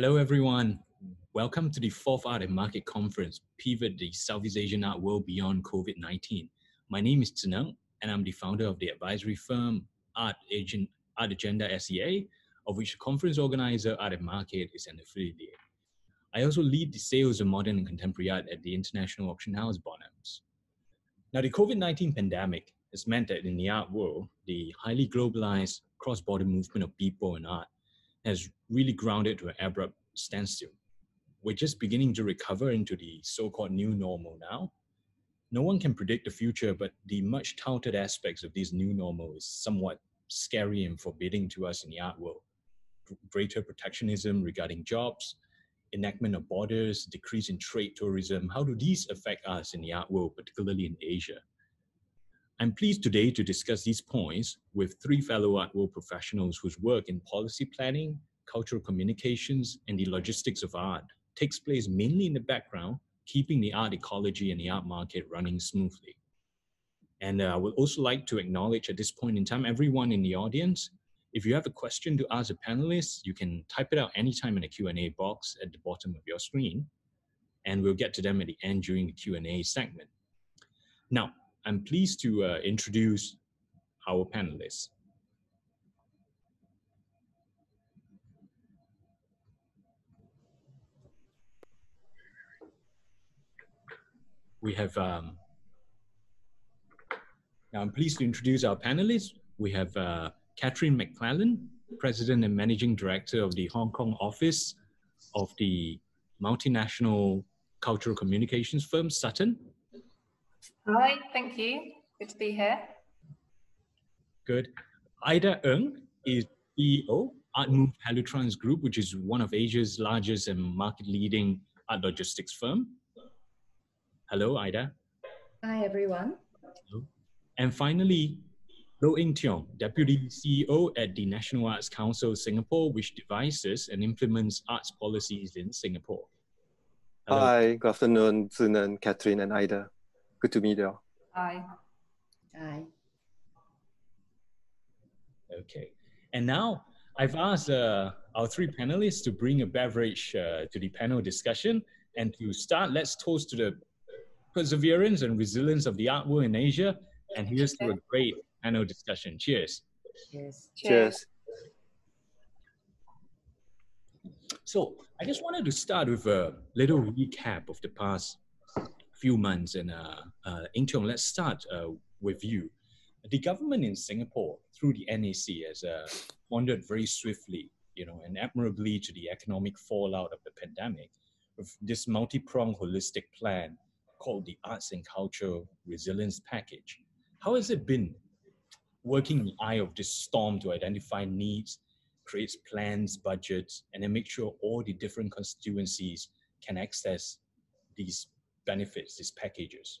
Hello, everyone. Welcome to the fourth Art and Market Conference, Pivot the Southeast Asian Art World Beyond COVID 19. My name is Tseneng, and I'm the founder of the advisory firm Art, Agent, Art Agenda SEA, of which the conference organizer Art and Market is an affiliate. I also lead the sales of modern and contemporary art at the International Auction House Bonhams. Now, the COVID 19 pandemic has meant that in the art world, the highly globalized cross border movement of people and art has really grounded to an abrupt standstill. We're just beginning to recover into the so called new normal now. No one can predict the future, but the much touted aspects of this new normal is somewhat scary and forbidding to us in the art world. Greater protectionism regarding jobs, enactment of borders, decrease in trade tourism, how do these affect us in the art world, particularly in Asia? I'm pleased today to discuss these points with three fellow art world professionals whose work in policy planning, cultural communications, and the logistics of art takes place mainly in the background, keeping the art ecology and the art market running smoothly. And uh, I would also like to acknowledge at this point in time, everyone in the audience, if you have a question to ask the panelists, you can type it out anytime in the Q&A box at the bottom of your screen, and we'll get to them at the end during the Q&A segment. Now, I'm pleased to uh, introduce our panelists. We have, um, I'm pleased to introduce our panelists. We have uh, Catherine McClellan, President and Managing Director of the Hong Kong office of the multinational cultural communications firm Sutton. Hi, thank you. Good to be here. Good. Ida Ng is CEO, Art Move Helutrans Group, which is one of Asia's largest and market-leading art logistics firm. Hello, Ida. Hi, everyone. Hello. And finally, Loh Eng Tiong, Deputy CEO at the National Arts Council Singapore, which devises and implements arts policies in Singapore. Hello. Hi, good afternoon, Tseneng, Catherine, and Ida. Good to meet you. Hi. Hi. Okay. And now I've asked uh, our three panelists to bring a beverage uh, to the panel discussion. And to start, let's toast to the perseverance and resilience of the art world in Asia. And here's to a great panel discussion. Cheers. Cheers. Cheers. So I just wanted to start with a little recap of the past few months. And uh, uh, Tiong, let's start uh, with you. The government in Singapore, through the NAC, has uh, responded very swiftly, you know, and admirably to the economic fallout of the pandemic with this multi-pronged holistic plan called the Arts and Culture Resilience Package. How has it been working in the eye of this storm to identify needs, creates plans, budgets, and then make sure all the different constituencies can access these benefits, these packages?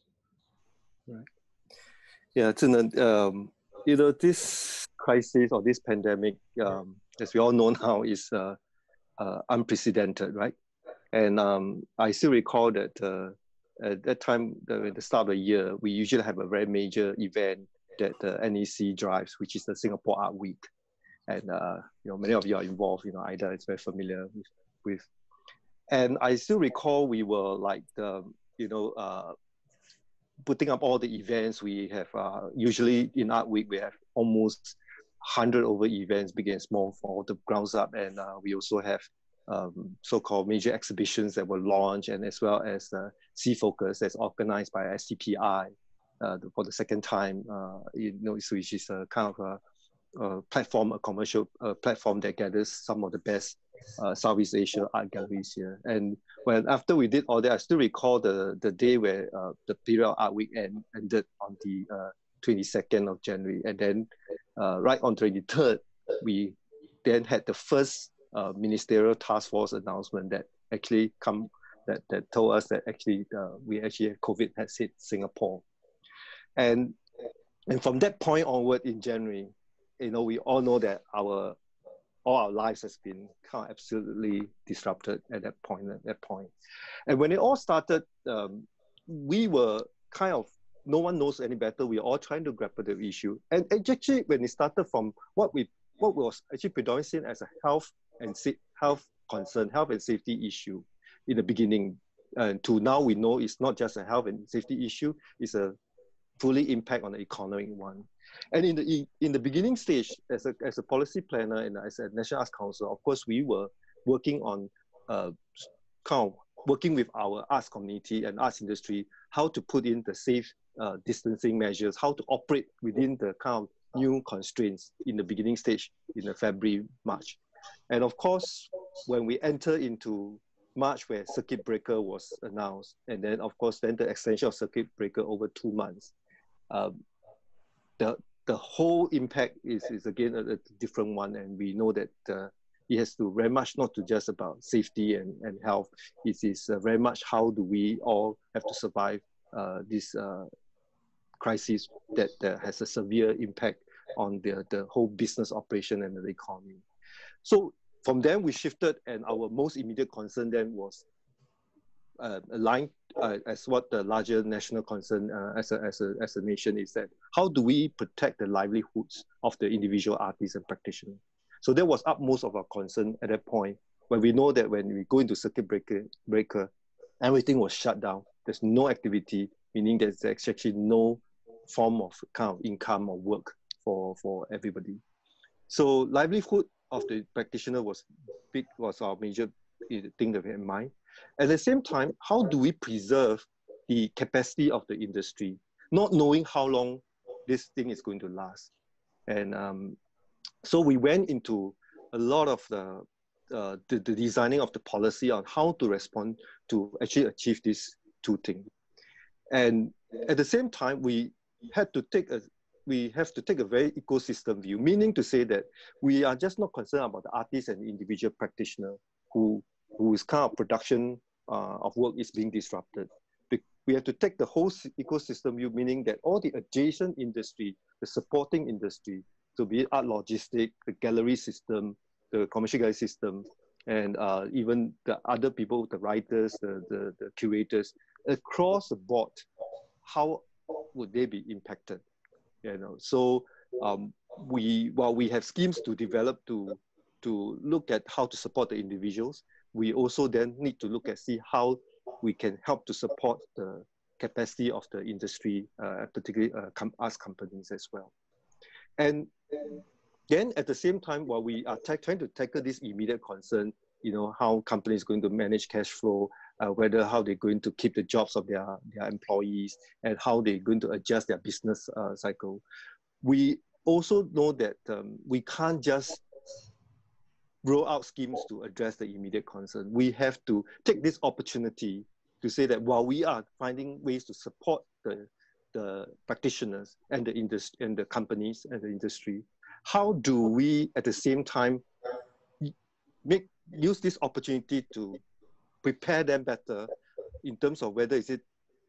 Right. Yeah, um, you know, this crisis or this pandemic, um, as we all know now, is uh, uh, unprecedented, right? And um, I still recall that uh, at that time, at the start of the year, we usually have a very major event that the NAC drives, which is the Singapore Art Week. And uh, you know, many of you are involved. You know, Ida is very familiar with, with. And I still recall we were like the, you know, uh, putting up all the events. We have uh, usually in Art Week we have almost hundred over events, big and small, for the grounds up, and uh, we also have um, so-called major exhibitions that were launched, and as well as uh, SEA Focus that's organized by STPI uh, for the second time, uh, you know, which is a kind of a, a platform, a commercial uh, platform that gathers some of the best uh, Southeast Asia art galleries here. And when after we did all that, I still recall the the day where uh, the period art week end, ended on the uh, 22nd of January, and then uh, right on 23rd, we then had the first uh, ministerial task force announcement that actually come that that told us that actually uh, we actually COVID has hit Singapore. And and from that point onward in January, you know, we all know that our all our lives has been kind of absolutely disrupted at that point. At that point, and when it all started, um, we were kind of no one knows any better. We are all trying to grapple the issue, and, actually, when it started from what we what was actually predominantly seen as a health and health concern, health and safety issue in the beginning. And to now we know it's not just a health and safety issue, it's a fully impact on the economic one. And in the in the beginning stage, as a as a policy planner and as a National Arts Council, of course, we were working on uh, kind of working with our arts community and arts industry, how to put in the safe uh, distancing measures, how to operate within the kind of new constraints in the beginning stage in the February, March. And of course, when we enter into March where circuit breaker was announced, and then of course, then the extension of circuit breaker over two months, um, the, the whole impact is, is again a, a different one. And we know that uh, it has to very much not to just about safety and, and health. It is uh, very much how do we all have to survive uh, this uh, crisis that, has a severe impact on the, the whole business operation and the economy. So from then we shifted and our most immediate concern then was aligned uh, as what the larger national concern uh, as, a, as, a, as a nation is that how do we protect the livelihoods of the individual artists and practitioners? So that was utmost of our concern at that point when we know that when we go into circuit breaker, breaker everything was shut down. There's no activity, meaning there's actually no form of kind of income or work for, for everybody. So livelihood of the practitioner was big was our major thing we had in mind. At the same time, how do we preserve the capacity of the industry, not knowing how long this thing is going to last? And um, so we went into a lot of the, uh, the, the designing of the policy on how to respond to actually achieve these two things. And at the same time, we had to take a we have to take a very ecosystem view, meaning to say that we are just not concerned about the artist and individual practitioner who whose kind of production uh, of work is being disrupted. We have to take the whole ecosystem view, meaning that all the adjacent industry, the supporting industry, so be it art logistic, the gallery system, the commercial gallery system, and uh, even the other people, the writers, the, the, the curators, across the board, how would they be impacted? You know, so um, we while we have schemes to develop to to look at how to support the individuals, we also then need to look at see how we can help to support the capacity of the industry, uh, particularly uh, com- us companies as well. And then at the same time, while we are trying to tackle this immediate concern, you know, how companies going to manage cash flow, uh, whether how they're going to keep the jobs of their, their employees and how they're going to adjust their business uh, cycle. We also know that um, we can't just roll out schemes to address the immediate concern. We have to take this opportunity to say that while we are finding ways to support the, the practitioners and the industry and the companies and the industry, how do we at the same time make use this opportunity to prepare them better in terms of whether is it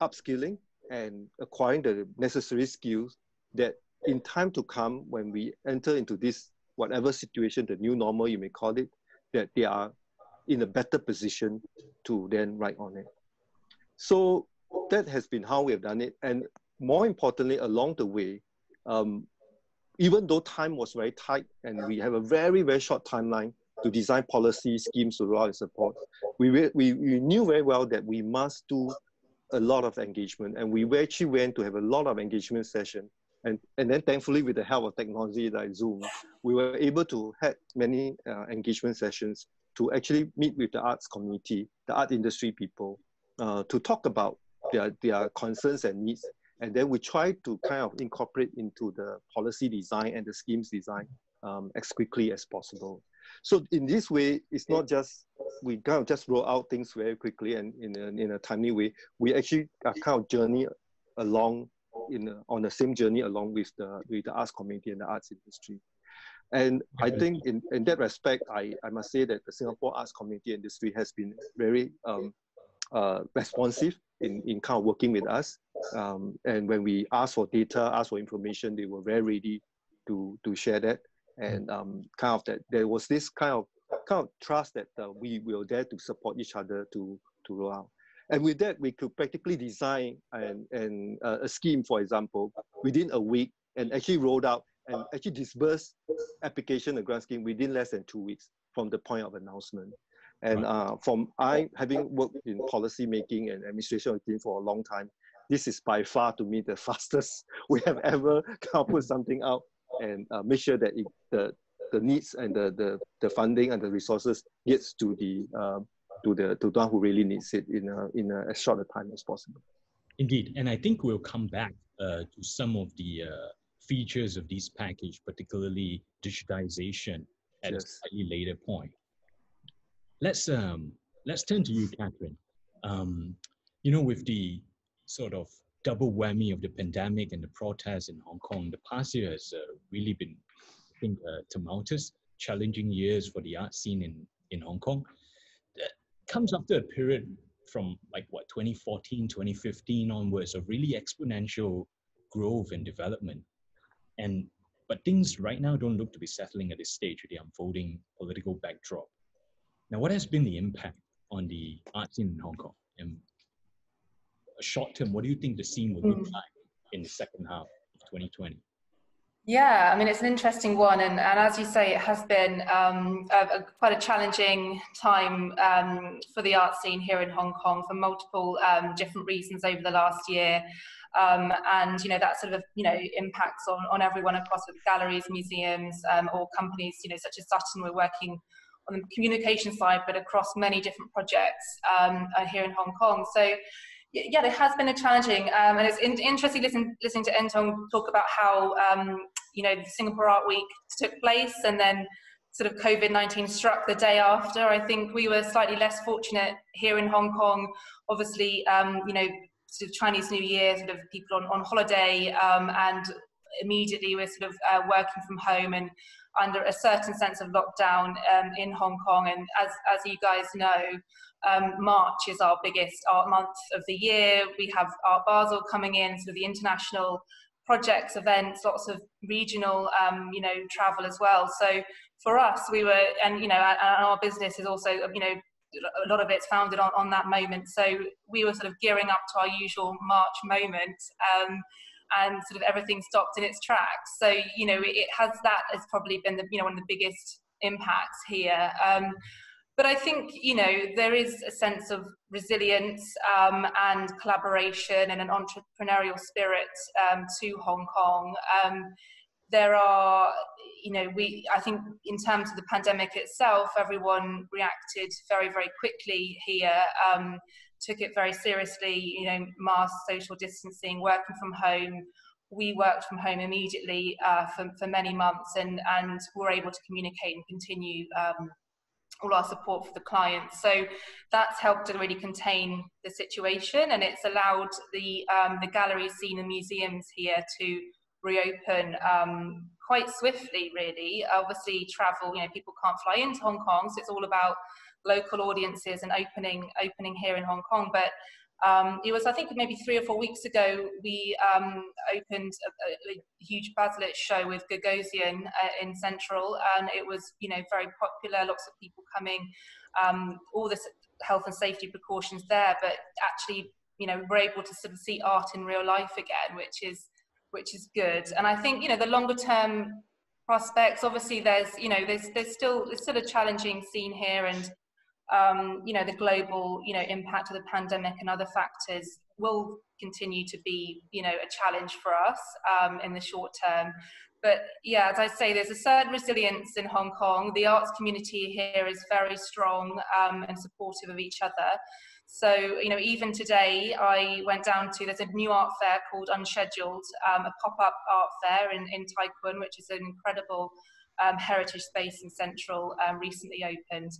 upskilling and acquiring the necessary skills that in time to come when we enter into this whatever situation the new normal you may call it that they are in a better position to then write on it so that has been how we have done it and more importantly along the way um, even though time was very tight and we have a very very short timeline to design policy schemes to roll out and support. We, we, we knew very well that we must do a lot of engagement and we actually went to have a lot of engagement session. And, and then thankfully with the help of technology like Zoom, we were able to have many uh, engagement sessions to actually meet with the arts community, the art industry people, uh, to talk about their, their concerns and needs. And then we try to kind of incorporate into the policy design and the schemes design um, as quickly as possible. So in this way, it's not just we kind of just roll out things very quickly and in a, in a timely way. We actually kind of journey along in a, on the same journey along with the with the arts community and the arts industry. And I think in, in that respect, I, I must say that the Singapore arts community industry has been very um, uh, responsive in, in kind of working with us. Um, and when we ask for data, ask for information, they were very ready to, to share that and um, kind of that there was this kind of kind of trust that uh, we will there to support each other to to roll out. And with that, we could practically design and, and uh, a scheme, for example, within a week and actually rolled out and actually disburse application and grant scheme within less than two weeks from the point of announcement. And uh, from I having worked in policy making and administration team for a long time, this is by far to me the fastest we have ever come put something out and uh, make sure that it, the the needs and the, the the funding and the resources gets to the uh, to the to the one who really needs it in a, in a, as short a time as possible. Indeed, and I think we'll come back uh, to some of the uh, features of this package, particularly digitization, at yes. a slightly later point. Let's um, let's turn to you, Catherine. Um, you know, with the sort of double whammy of the pandemic and the protests in Hong Kong, the past year has uh, really been, I think, uh, tumultuous, challenging years for the art scene in, in Hong Kong. Comes after a period from like what 2014, 2015 onwards of really exponential growth and development. And but things right now don't look to be settling at this stage with the unfolding political backdrop. Now, what has been the impact on the art scene in Hong Kong? And short term, what do you think the scene will look mm. like in the second half of 2020? Yeah, I mean, it's an interesting one. And, and as you say, it has been um, a, a, quite a challenging time um, for the art scene here in Hong Kong for multiple um, different reasons over the last year. Um, and, you know, that sort of, you know, impacts on, on everyone across the galleries, museums, um, or companies, you know, such as Sutton. We're working on the communication side, but across many different projects um, here in Hong Kong. So, yeah, it has been a challenging, um, and it's in, interesting listen, listening to Eng Tiong talk about how um, you know Singapore Art Week took place, and then sort of COVID nineteen struck the day after. I think we were slightly less fortunate here in Hong Kong. Obviously, um, you know, sort of Chinese New Year, sort of people on on holiday, um, and immediately we're sort of uh, working from home and under a certain sense of lockdown um, in Hong Kong. And as as you guys know um, March is our biggest art month of the year. We have Art Basel coming in, so the international projects, events, lots of regional, um, you know, travel as well. So for us, we were, and you know, and our business is also, you know, a lot of it's founded on, on that moment. So we were sort of gearing up to our usual March moment. Um, and sort of everything stopped in its tracks. So, you know, it, has that has probably been the, you know, one of the biggest impacts here. Um, but I think you know there is a sense of resilience um, and collaboration and an entrepreneurial spirit um, to Hong Kong. Um, there are, you know, we I think in terms of the pandemic itself, everyone reacted very very quickly here. Took it very seriously, you know, mask, social distancing, working from home, we worked from home immediately uh, for, for many months and, and were able to communicate and continue um, all our support for the clients. So that's helped to really contain the situation, and it's allowed the um, the gallery scene and museums here to reopen um, quite swiftly. Really, obviously, travel. You know, people can't fly into Hong Kong, so it's all about local audiences and opening opening here in Hong Kong. But um, it was, I think, maybe three or four weeks ago, we um, opened a, a, huge Baselitz show with Gagosian uh, in Central, and it was, you know, very popular. Lots of people coming, um, all the health and safety precautions there, but actually, you know, we're able to sort of see art in real life again, which is which is good. And I think, you know, the longer term prospects, obviously, there's, you know, there's there's still there's still a challenging scene here, and um, you know, the global, you know, impact of the pandemic and other factors will continue to be, you know, a challenge for us um, in the short term. But yeah, as I say, there's a certain resilience in Hong Kong. The arts community here is very strong um, and supportive of each other. So, you know, even today, I went down to, there's a new art fair called Unscheduled, um, a pop up art fair in, in Tai Kwun, which is an incredible um, heritage space in Central, um, recently opened.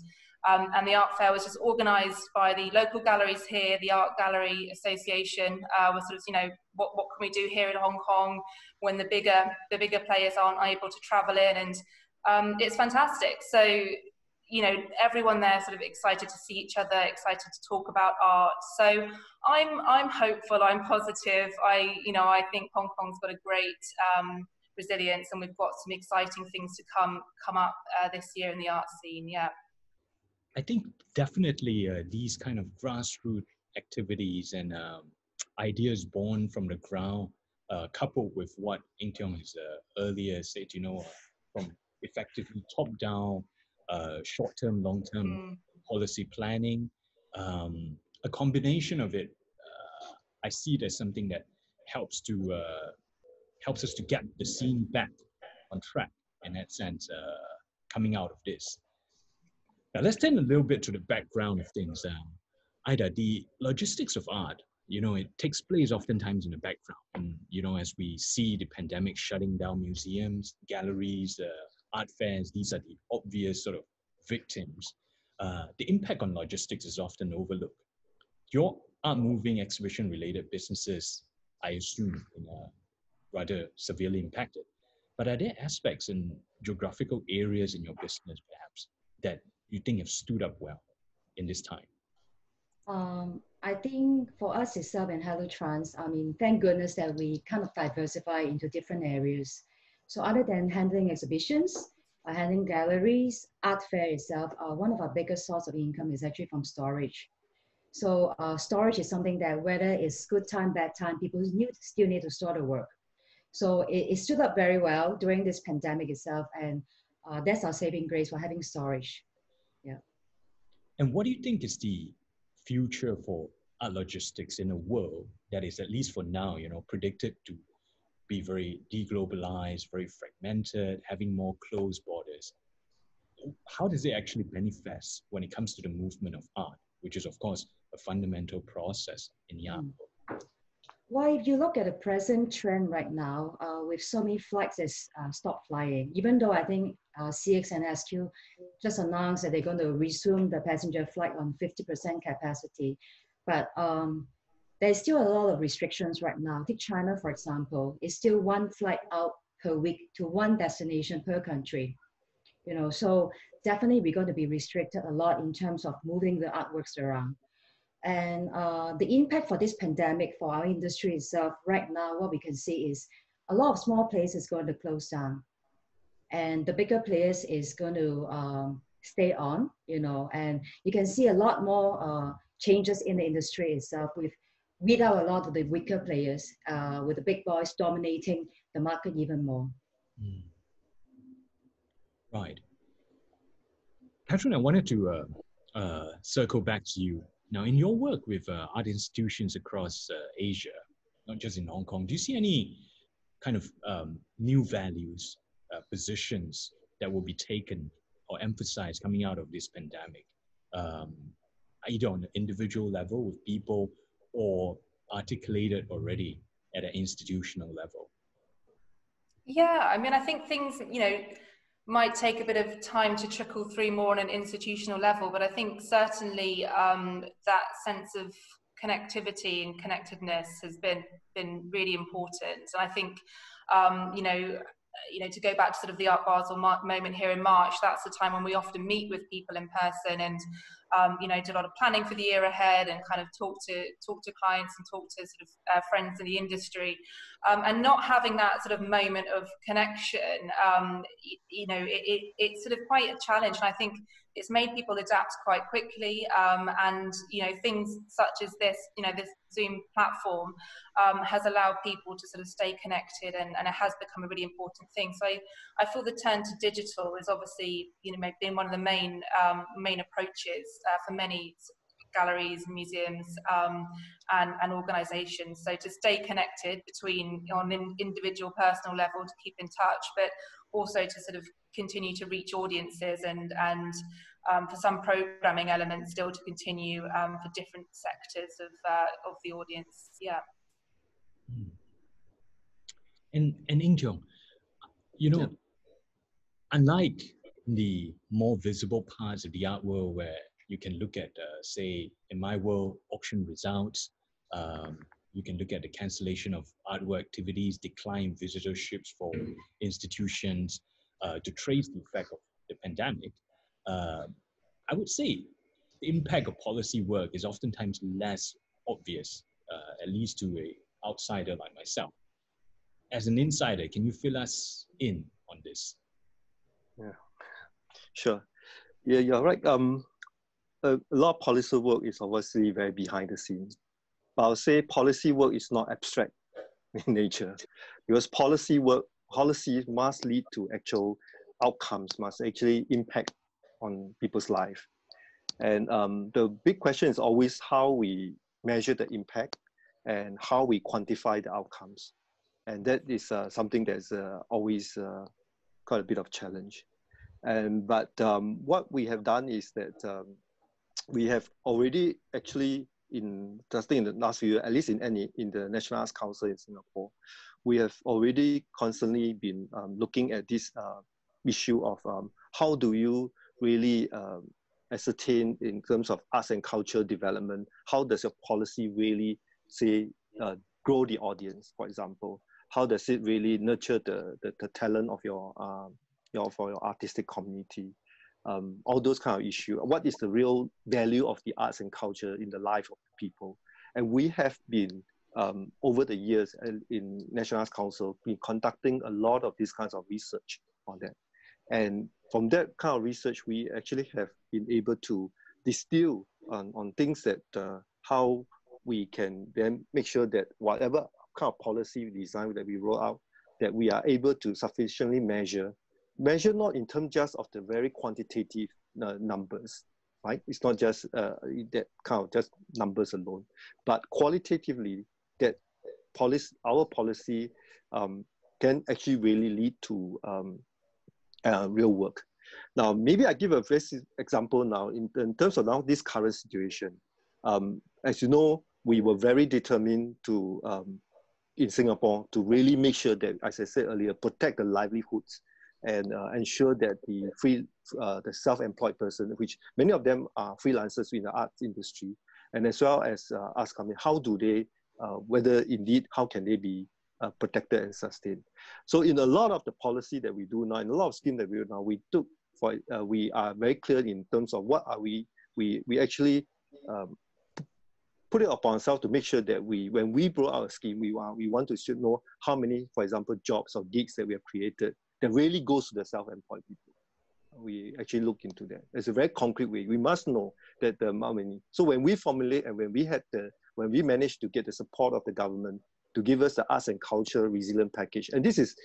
Um, and the art fair was just organised by the local galleries here, the Art Gallery Association. Uh, was sort of, you know, what, what can we do here in Hong Kong when the bigger the bigger players aren't able to travel in, and um, it's fantastic. So, you know, everyone there sort of excited to see each other, excited to talk about art. So, I'm I'm hopeful, I'm positive. I, you know, I think Hong Kong's got a great. Um, resilience and we've got some exciting things to come come up uh, this year in the art scene yeah I think definitely uh, these kind of grassroots activities and um, ideas born from the ground, uh, coupled with what Eng Tiong has uh, earlier said, you know, from effectively top-down, uh, short-term, long-term mm. policy planning, um, a combination of it. Uh, I see it as something that helps to uh, helps us to get the scene back on track in that sense, uh, coming out of this. Now let's turn a little bit to the background of things. Um, Ida, the logistics of art, you know, it takes place oftentimes in the background. And, you know, as we see the pandemic shutting down museums, galleries, uh, art fairs, these are the obvious sort of victims. Uh, the impact on logistics is often overlooked. Your art moving exhibition related businesses, I assume, are rather severely impacted. But are there aspects in geographical areas in your business, perhaps, that you think have stood up well in this time? Um, I think for us itself and Helutrans, I mean, thank goodness that we kind of diversify into different areas. So other than handling exhibitions, uh, handling galleries, art fair itself, uh, one of our biggest source of income is actually from storage. So uh, storage is something that whether it's good time, bad time, people need, still need to store the work. So it, it stood up very well during this pandemic itself, and uh, that's our saving grace for having storage. And what do you think is the future for art logistics in a world that is, at least for now, you know, predicted to be very deglobalized, very fragmented, having more closed borders. How does it actually manifest when it comes to the movement of art, which is, of course, a fundamental process in the art hmm. world? Well, if you look at the present trend right now, uh, with so many flights that uh, stopped flying, even though I think uh, CX and SQ just announced that they're going to resume the passenger flight on 50% capacity, but um, there's still a lot of restrictions right now. Take China, for example, it's still one flight out per week to one destination per country. You know, so definitely we're going to be restricted a lot in terms of moving the artworks around. And uh, the impact for this pandemic for our industry itself, right now, what we can see is a lot of small places going to close down. And the bigger players is going to um, stay on, you know, and you can see a lot more uh, changes in the industry itself with weed out a lot of the weaker players, uh, with the big boys dominating the market even more. Mm. Right. Catherine, I wanted to uh, uh, circle back to you. Now, in your work with uh, art institutions across uh, Asia, not just in Hong Kong, do you see any kind of um, new values, uh, positions that will be taken or emphasized coming out of this pandemic, um, either on an individual level with people or articulated already at an institutional level? Yeah, I mean, I think things, you know, might take a bit of time to trickle through more on an institutional level, but I think certainly um, that sense of connectivity and connectedness has been been really important. And I think, um, you know, you know, to go back to sort of the Art Basel moment here in March, that's the time when we often meet with people in person and um, you know, did a lot of planning for the year ahead and kind of talk to talk to clients and talk to sort of uh, friends in the industry, um, and not having that sort of moment of connection, um, you know, it, it, it's sort of quite a challenge. And I think it's made people adapt quite quickly, um, and you know, things such as this, you know, this Zoom platform um, has allowed people to sort of stay connected, and, and it has become a really important thing. So I, I feel the turn to digital is obviously, you know, been one of the main um, main approaches uh, for many galleries, museums, um, and, and organisations. So to stay connected between on an individual personal level to keep in touch, but also to sort of continue to reach audiences and and um, for some programming elements still to continue um, for different sectors of uh, of the audience. Yeah. Hmm. And and Eng Tiong, you know, yeah. unlike the more visible parts of the art world where you can look at, uh, say, in my world, auction results. Um, you can look at the cancellation of artwork activities, decline visitorships for institutions uh, to trace the effect of the pandemic. Uh, I would say the impact of policy work is oftentimes less obvious, uh, at least to a outsider like myself. As an insider, can you fill us in on this? Yeah, sure. Yeah, you're right. Um, a lot of policy work is obviously very behind the scenes. But I'll say policy work is not abstract in nature because policy work, policy must lead to actual outcomes, must actually impact on people's life. And um, the big question is always how we measure the impact and how we quantify the outcomes. And that is uh, something that's uh, always uh, quite a bit of challenge. And but um, what we have done is that um, we have already actually in just in the last few years, at least in any in the National Arts Council in Singapore, we have already constantly been um, looking at this uh, issue of um, how do you really um, ascertain in terms of arts and culture development, how does your policy really say uh, grow the audience, for example? How does it really nurture the, the, the talent of your, um, your, for your artistic community? Um, all those kind of issues. What is the real value of the arts and culture in the life of people? And we have been um, over the years in National Arts Council been conducting a lot of these kinds of research on that. And from that kind of research, we actually have been able to distill on, on things that uh, how we can then make sure that whatever kind of policy design that we roll out, that we are able to sufficiently measure, measure not in terms just of the very quantitative uh, numbers, right? It's not just uh, that kind of just numbers alone, but qualitatively that policy, our policy um, can actually really lead to um, uh, real work. Now, maybe I give a very example now in, in terms of now this current situation. Um, as you know, we were very determined to, um, in Singapore, to really make sure that, as I said earlier, protect the livelihoods and uh, ensure that the free, uh, the self-employed person, which many of them are freelancers in the arts industry, and as well as uh, coming, how do they, uh, whether indeed, how can they be uh, protected and sustained. So in a lot of the policy that we do now, in a lot of scheme that we do now, we took for uh, we are very clear in terms of what are we we we actually um, put it upon ourselves to make sure that we when we brought out a scheme, we want we want to know how many, for example, jobs or gigs that we have created that really goes to the self-employed people. We actually look into that. It's a very concrete way. We must know that the amount many. So when we formulate and when we had the when we managed to get the support of the government to give us the arts and culture resilient package. And this is,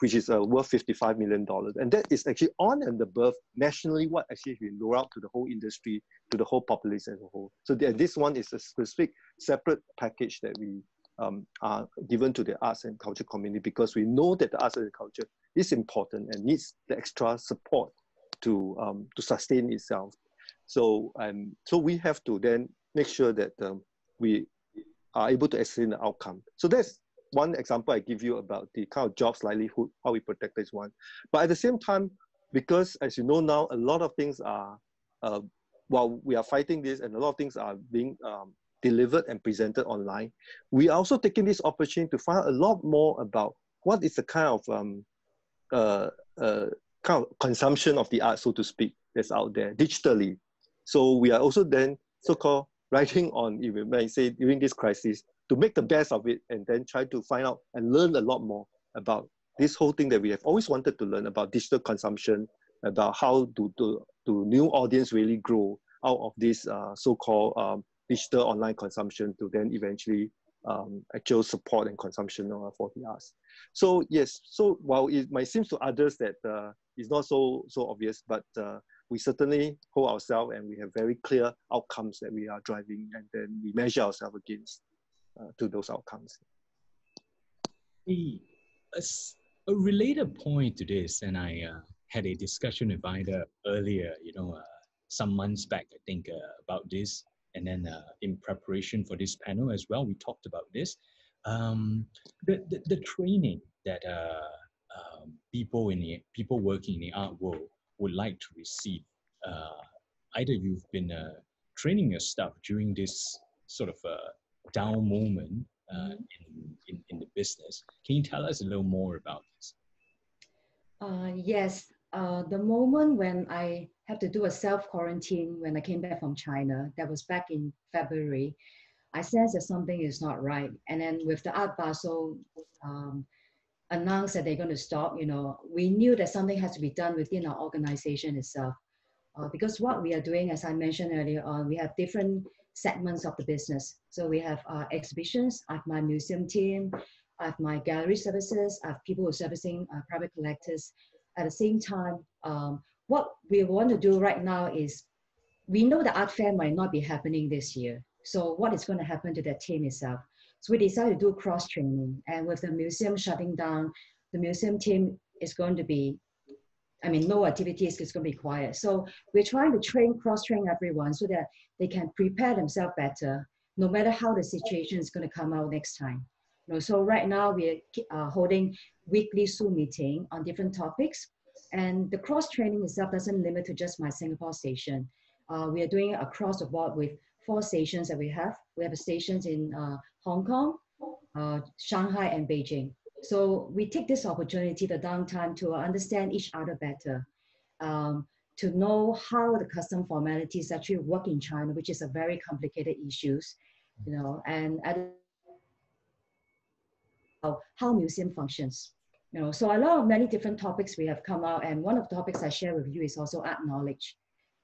which is uh, worth $55 million. And that is actually on and above nationally what actually we roll out to the whole industry, to the whole population as a whole. So this one is a specific separate package that we um, are given to the arts and culture community because we know that the arts and culture is important and needs the extra support to, um, to sustain itself. So, um, so we have to then make sure that um, we are able to ascertain the outcome. So that's one example I give you about the kind of jobs livelihood, how we protect this one. But at the same time, because as you know now, a lot of things are, uh, while we are fighting this and a lot of things are being um, delivered and presented online, we are also taking this opportunity to find a lot more about what is the kind of um, uh, uh, kind of consumption of the art, so to speak, that's out there digitally. So we are also then so-called writing on, if you may say, during this crisis, to make the best of it and then try to find out and learn a lot more about this whole thing that we have always wanted to learn about digital consumption, about how do, to, to new audience really grow out of this uh, so-called um, digital online consumption to then eventually um, actual support and consumption uh, for the arts. So yes, so while it might seem to others that uh, it's not so so obvious, but uh, we certainly hold ourselves and we have very clear outcomes that we are driving and then we measure ourselves against uh, to those outcomes. A, a, related point to this, and I uh, had a discussion with Ida earlier, you know, uh, some months back, I think, about this. And then uh, in preparation for this panel as well, we talked about this. Um, the, the, the, training that uh, um, people in the people working in the art world would like to receive. Uh, either you've been uh, training your staff during this sort of uh, down moment uh, mm-hmm. in, in, in, the business. Can you tell us a little more about this? Uh, yes, uh, the moment when I had to do a self quarantine when I came back from China, that was back in February. I sensed that something is not right. And then with the Art Basel um, announced that they're going to stop, you know, we knew that something has to be done within our organization itself. Uh, because what we are doing, as I mentioned earlier on, we have different segments of the business. So we have uh, exhibitions, I have my museum team, I have my gallery services, I have people who are servicing uh, private collectors. At the same time, um, what we want to do right now is we know the art fair might not be happening this year. So what is going to happen to that team itself? So we decided to do cross training, and with the museum shutting down, the museum team is going to be, I mean, no activities is going to be quiet. So we're trying to train, cross train everyone so that they can prepare themselves better, no matter how the situation is going to come out next time. You know, so right now we're uh, holding weekly Zoom meeting on different topics, and the cross training itself doesn't limit to just my Singapore station. Uh, we are doing it across the board with four stations that we have. We have stations in uh, Hong Kong, uh, Shanghai, and Beijing. So we take this opportunity, the downtime, to understand each other better, um, to know how the custom formalities actually work in China, which is a very complicated issues, you know, and how museum functions. You know, so a lot of many different topics we have come out, and one of the topics I share with you is also art knowledge,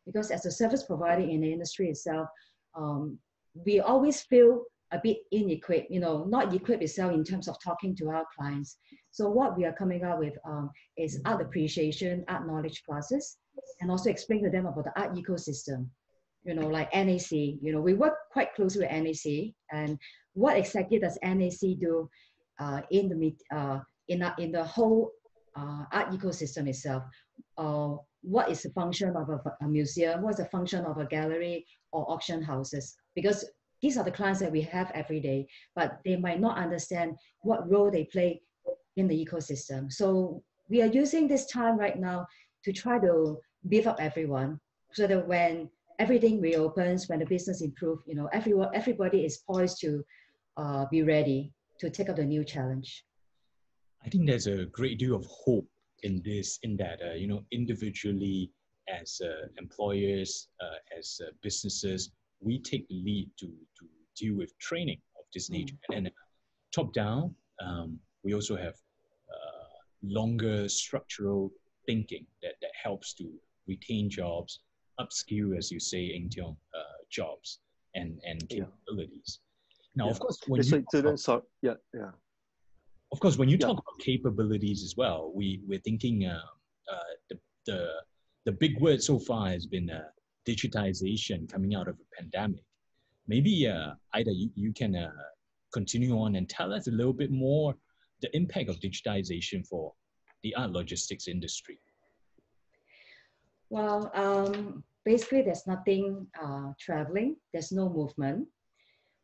because as a service provider in the industry itself, um, we always feel a bit inequipped, you know, not equipped itself in terms of talking to our clients. So what we are coming up with um, is art appreciation, art knowledge classes, and also explain to them about the art ecosystem, you know, like NAC. You know, we work quite closely with NAC, and what exactly does NAC do uh, in the uh, in, a, in the whole uh, art ecosystem itself? Uh, what is the function of a, a museum? What's the function of a gallery or auction houses? Because these are the clients that we have every day, but they might not understand what role they play in the ecosystem. So we are using this time right now to try to beef up everyone so that when everything reopens, when the business improves, you know, everyone, everybody is poised to uh, be ready to take up the new challenge. I think there's a great deal of hope in this, in that, uh, you know, individually as uh, employers, uh, as uh, businesses, we take the lead to, to deal with training of this mm. nature. And then top down, um, we also have uh, longer structural thinking that, that helps to retain jobs, upskill, as you say, in uh, jobs and, and capabilities. Yeah. Now, yeah. of course, when you talk about, yeah, yeah. Of course, when you yeah. talk about capabilities as well, we, we're thinking uh, uh, the, the, the big word so far has been uh, digitization coming out of a pandemic. Maybe uh, Ida, you, you can uh, continue on and tell us a little bit more the impact of digitization for the art logistics industry. Well, um, basically there's nothing uh, traveling, there's no movement.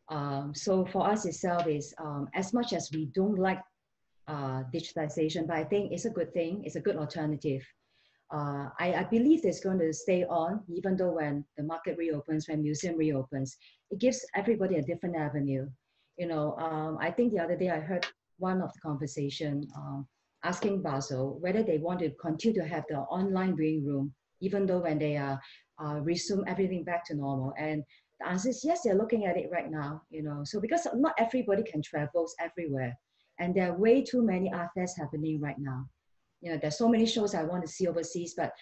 Um, so for us itself is um, as much as we don't like uh, digitization, but I think it's a good thing, it's a good alternative uh, I, I, believe it's going to stay on even though when the market reopens, when museum reopens, it gives everybody a different avenue. You know, um, I think the other day I heard one of the conversation um, asking Basel whether they want to continue to have the online viewing room, even though when they uh, uh, resume everything back to normal. And the answer is yes, they're looking at it right now, you know. So because not everybody can travel everywhere, and there are way too many art fairs happening right now you know, there's so many shows I want to see overseas, but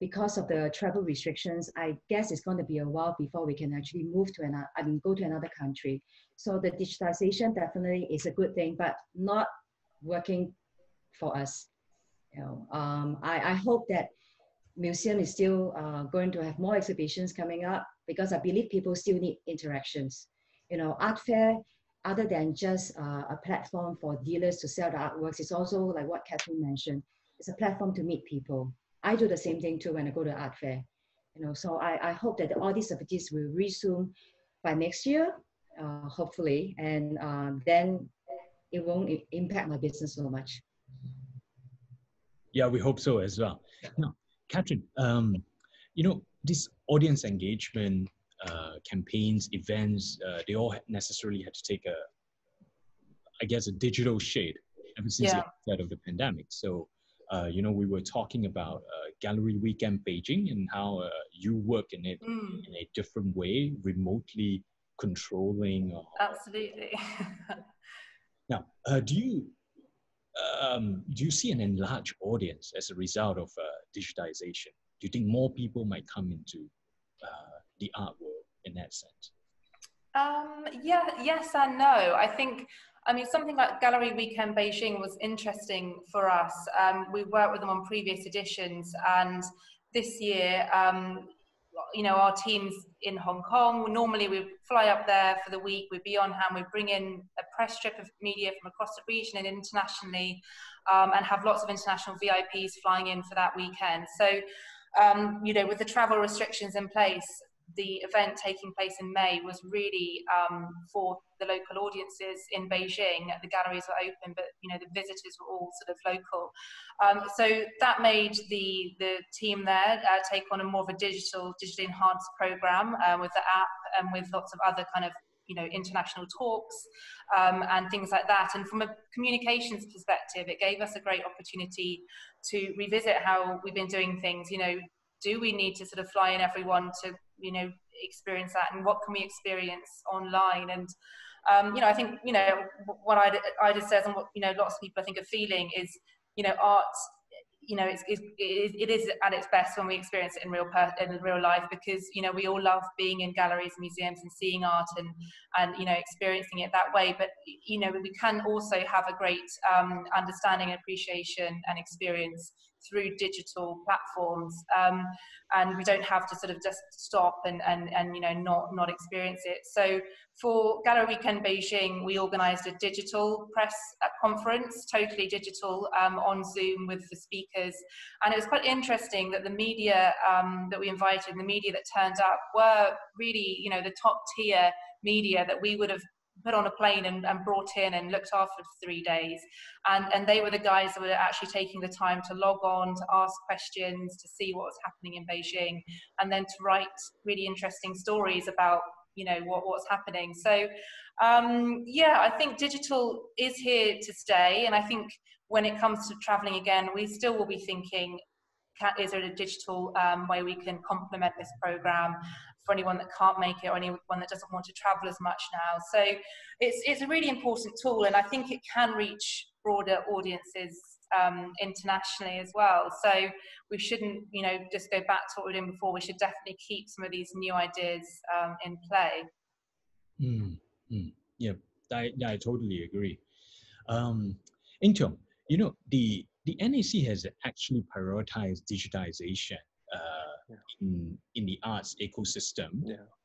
because of the travel restrictions, I guess it's going to be a while before we can actually move to another, I mean, go to another country. So the digitalization definitely is a good thing, but not working for us. You know, um, I, I hope that museum is still uh, going to have more exhibitions coming up because I believe people still need interactions. You know, art fair other than just uh, a platform for dealers to sell the artworks, it's also like what Catherine mentioned, it's a platform to meet people. I do the same thing too when I go to art fair. You know, so I, I hope that all these activities will resume by next year, uh, hopefully, and um, then it won't impact my business so much. Yeah, we hope so as well. Now, Catherine, um, you know, this audience engagement uh, campaigns, events, uh, they all necessarily had to take a, I guess, a digital shade ever since yeah. the of the pandemic. So, uh, you know, we were talking about uh, Gallery Weekend Beijing and how uh, you work in it mm. in a different way, remotely controlling. Absolutely. now, uh, do you um, do you see an enlarged audience as a result of digitization? Do you think more people might come into the art world in that sense? Um, yeah, yes and no. I think, I mean, something like Gallery Weekend Beijing was interesting for us. Um, we worked with them on previous editions, and this year, um, you know our teams in Hong Kong. Normally we fly up there for the week. We'd be on hand. We bring in a press trip of media from across the region and internationally, um, and have lots of international VIPs flying in for that weekend. So, um, you know, with the travel restrictions in place, the event taking place in May was really um, for the local audiences in Beijing. The galleries were open, but you know the visitors were all sort of local. Um, so that made the the team there uh, take on a more of a digital, digitally enhanced program um, with the app and with lots of other kind of you know international talks um, and things like that. And from a communications perspective, it gave us a great opportunity to revisit how we've been doing things. You know, do we need to sort of fly in everyone to you know experience that and what can we experience online? And um, you know i think you know what ida, ida says and what you know lots of people i think are feeling is you know art you know it's, it's, it is at its best when we experience it in real per, in real life because you know we all love being in galleries and museums and seeing art and and you know experiencing it that way. But you know we can also have a great um, understanding appreciation and experience through digital platforms um, and we don't have to sort of just stop and, and, and you know not not experience it. So for gallery weekend beijing we organized a digital press conference totally digital um, on zoom with the speakers. And it was quite interesting that the media um, that we invited the media that turned up were really you know the top tier media that we would have put on a plane and, and, brought in and looked after for three days. And, and they were the guys that were actually taking the time to log on, to ask questions, to see what was happening in Beijing, and then to write really interesting stories about you know what, what's happening. So um, yeah, I think digital is here to stay, and I think when it comes to traveling again, we still will be thinking is there a digital um, way we can complement this program for anyone that can't make it or anyone that doesn't want to travel as much now. So it's, it's a really important tool and I think it can reach broader audiences um, internationally as well. So we shouldn't, you know, just go back to what we were doing before. We should definitely keep some of these new ideas um, in play. Mm, mm, yeah, I, I totally agree. Um, Eng Tiong, you know, the the NAC has actually prioritized digitization uh. In in the arts ecosystem.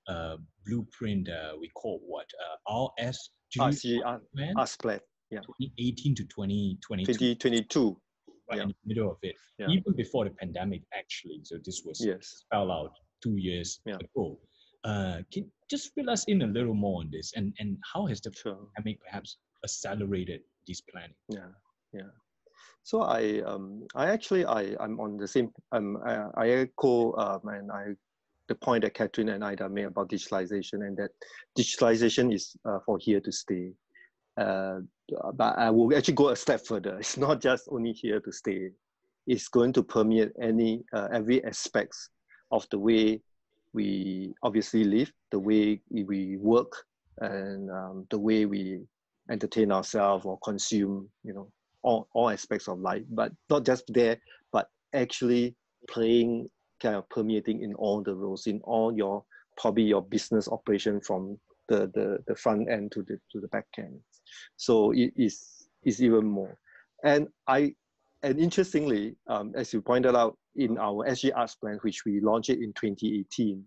Uh, blueprint uh, we call what uh, RS RC art, arts plan. Yeah. 2018 to 2022. 2022. Right yeah. in the middle of it, yeah. even before the pandemic, actually. So this was yes. spelled out two years yeah. ago. Uh, can just fill us in a little more on this, and and how has the sure. pandemic perhaps accelerated this planning? Yeah, yeah. So I um I actually I I'm on the same um I, I echo um and I the point that Catherine and Ida made about digitalization and that digitalization is uh, for here to stay. Uh, but I will actually go a step further. It's not just only here to stay. It's going to permeate any uh, every aspects of the way we obviously live, the way we work, and um, the way we entertain ourselves or consume, you know, all, all aspects of life, but not just there, but actually playing kind of permeating in all the roles, in all your probably your business operation from the, the, the front end to the to the back end. So it is is even more. And I and interestingly, um, as you pointed out in our SG Arts plan, which we launched in 2018,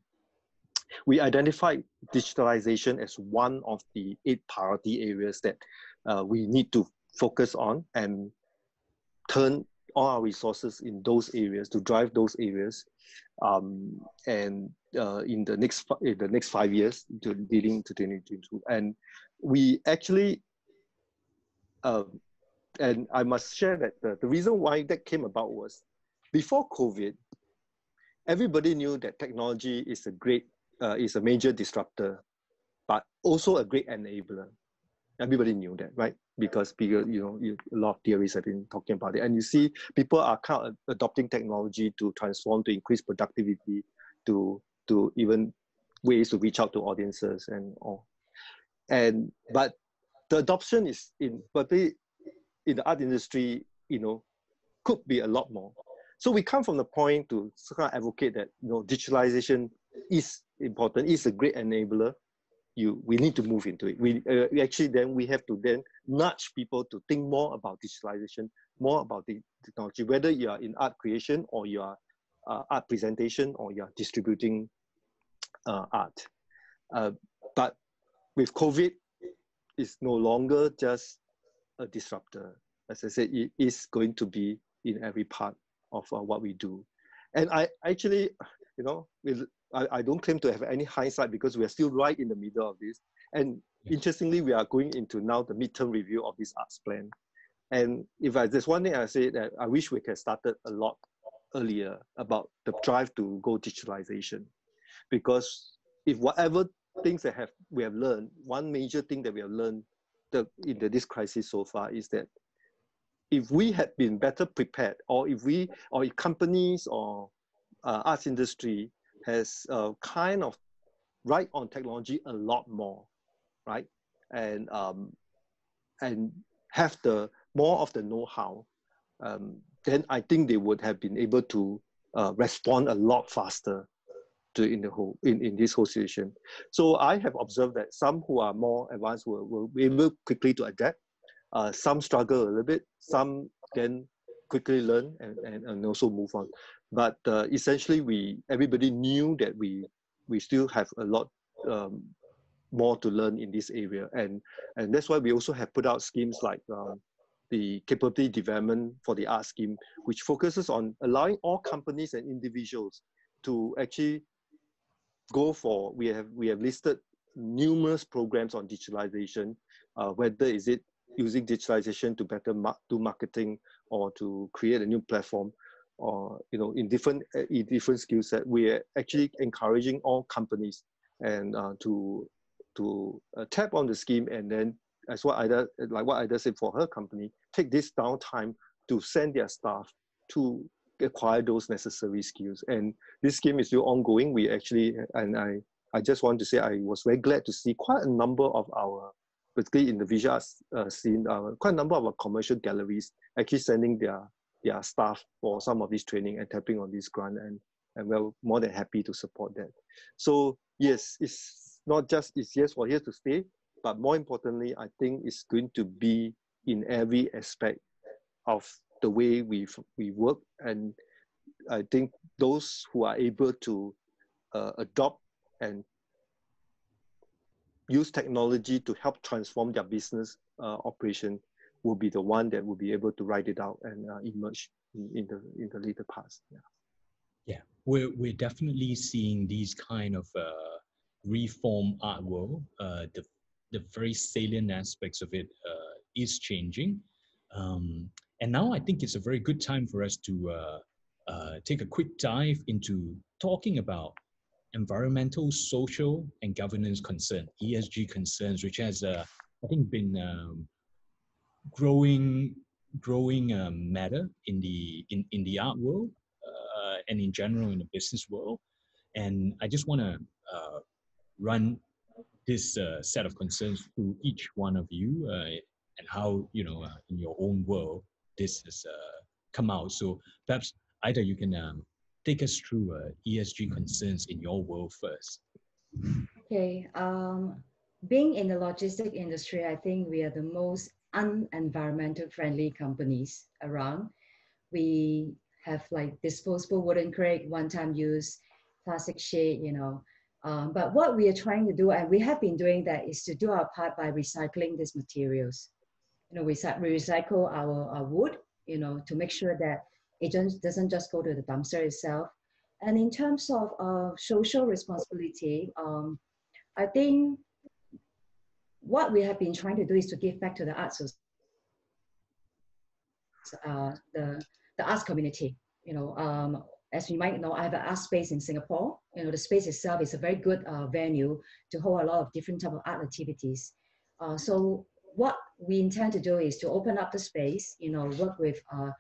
we identified digitalization as one of the eight priority areas that uh, we need to focus on and turn all our resources in those areas to drive those areas um, and uh, in the next in the next five years to leading to 2022 and we actually uh, and I must share that the, the reason why that came about was before COVID everybody knew that technology is a great uh, is a major disruptor but also a great enabler everybody knew that right because bigger, you know, you, a lot of theories have been talking about it. And you see people are kind of adopting technology to transform, to increase productivity, to to even ways to reach out to audiences and all. And but the adoption is in but they, in the art industry, you know, could be a lot more. So we come from the point to kind of advocate that you know digitalization is important, is a great enabler, you we need to move into it. We, uh, we actually then we have to then nudge people to think more about digitalization, more about the technology, whether you are in art creation or you are uh, art presentation or you're distributing uh, art. Uh, but with COVID, it's no longer just a disruptor. As I said, it is going to be in every part of uh, what we do. And I actually, you know, with, I, I don't claim to have any hindsight because we are still right in the middle of this. And interestingly, we are going into now the midterm review of this arts plan. And if I, there's one thing I say that I wish we had started a lot earlier about the drive to go digitalization. Because if whatever things that have we have learned, one major thing that we have learned the, in the, this crisis so far is that if we had been better prepared, or if we, or if companies or uh, arts industry has uh, kind of right on technology a lot more, right, and um, and have the more of the know-how, um, then I think they would have been able to uh, respond a lot faster to in the whole in, in this whole situation. So I have observed that some who are more advanced will, will be able quickly to adapt. Uh, some struggle a little bit, some then quickly learn and, and, and also move on. But uh, essentially, we everybody knew that we we still have a lot um, more to learn in this area, and and that's why we also have put out schemes like um, the capability development for the art scheme, which focuses on allowing all companies and individuals to actually go for. We have we have listed numerous programs on digitalization, uh, whether is it using digitalization to better do marketing or to create a new platform or you know in different uh, in different skill set. We are actually encouraging all companies and uh, to to uh, tap on the scheme and then as what Ida like what Ida said for her company take this downtime to send their staff to acquire those necessary skills. And this scheme is still ongoing. We actually and I I just want to say I was very glad to see quite a number of our particularly in the visual uh, scene, uh, quite a number of commercial galleries actually sending their their staff for some of this training and tapping on this grant, and and we're more than happy to support that. So yes, it's not just it's yes for here to stay, but more importantly, I think it's going to be in every aspect of the way we we work, and I think those who are able to uh, adopt and use technology to help transform their business uh, operation will be the one that will be able to write it out and uh, emerge in, in, the in the later past. Yeah. Yeah, we're we're definitely seeing these kind of uh, reform art world. Uh, the the very salient aspects of it uh, is changing, um, and now I think it's a very good time for us to uh, take a quick dive into talking about environmental, social, and governance concern (ESG concerns), which has, uh, I think, been um, growing growing um, matter in the in, in the art world uh, and in general in the business world. And I just want to uh, run this uh, set of concerns through each one of you uh, and how you know in your own world this has come out. So perhaps Ida you can um, take us through uh, ESG concerns in your world first. Okay. Um, being in the logistic industry, I think we are the most unenvironmental friendly companies around. We have like disposable wooden crate, one-time use, plastic sheet, you know. Um, but what we are trying to do, and we have been doing that, is to do our part by recycling these materials. You know, we, we recycle our, our wood, you know, to make sure that it doesn't just go to the dumpster itself. And in terms of uh, social responsibility, um, I think what we have been trying to do is to give back to the arts, uh, the, the arts community. You know, um, as you might know, I have an art space in Singapore. You know, the space itself is a very good uh, venue to hold a lot of different type of art activities. Uh, so what we intend to do is to open up the space, you know, work with uh,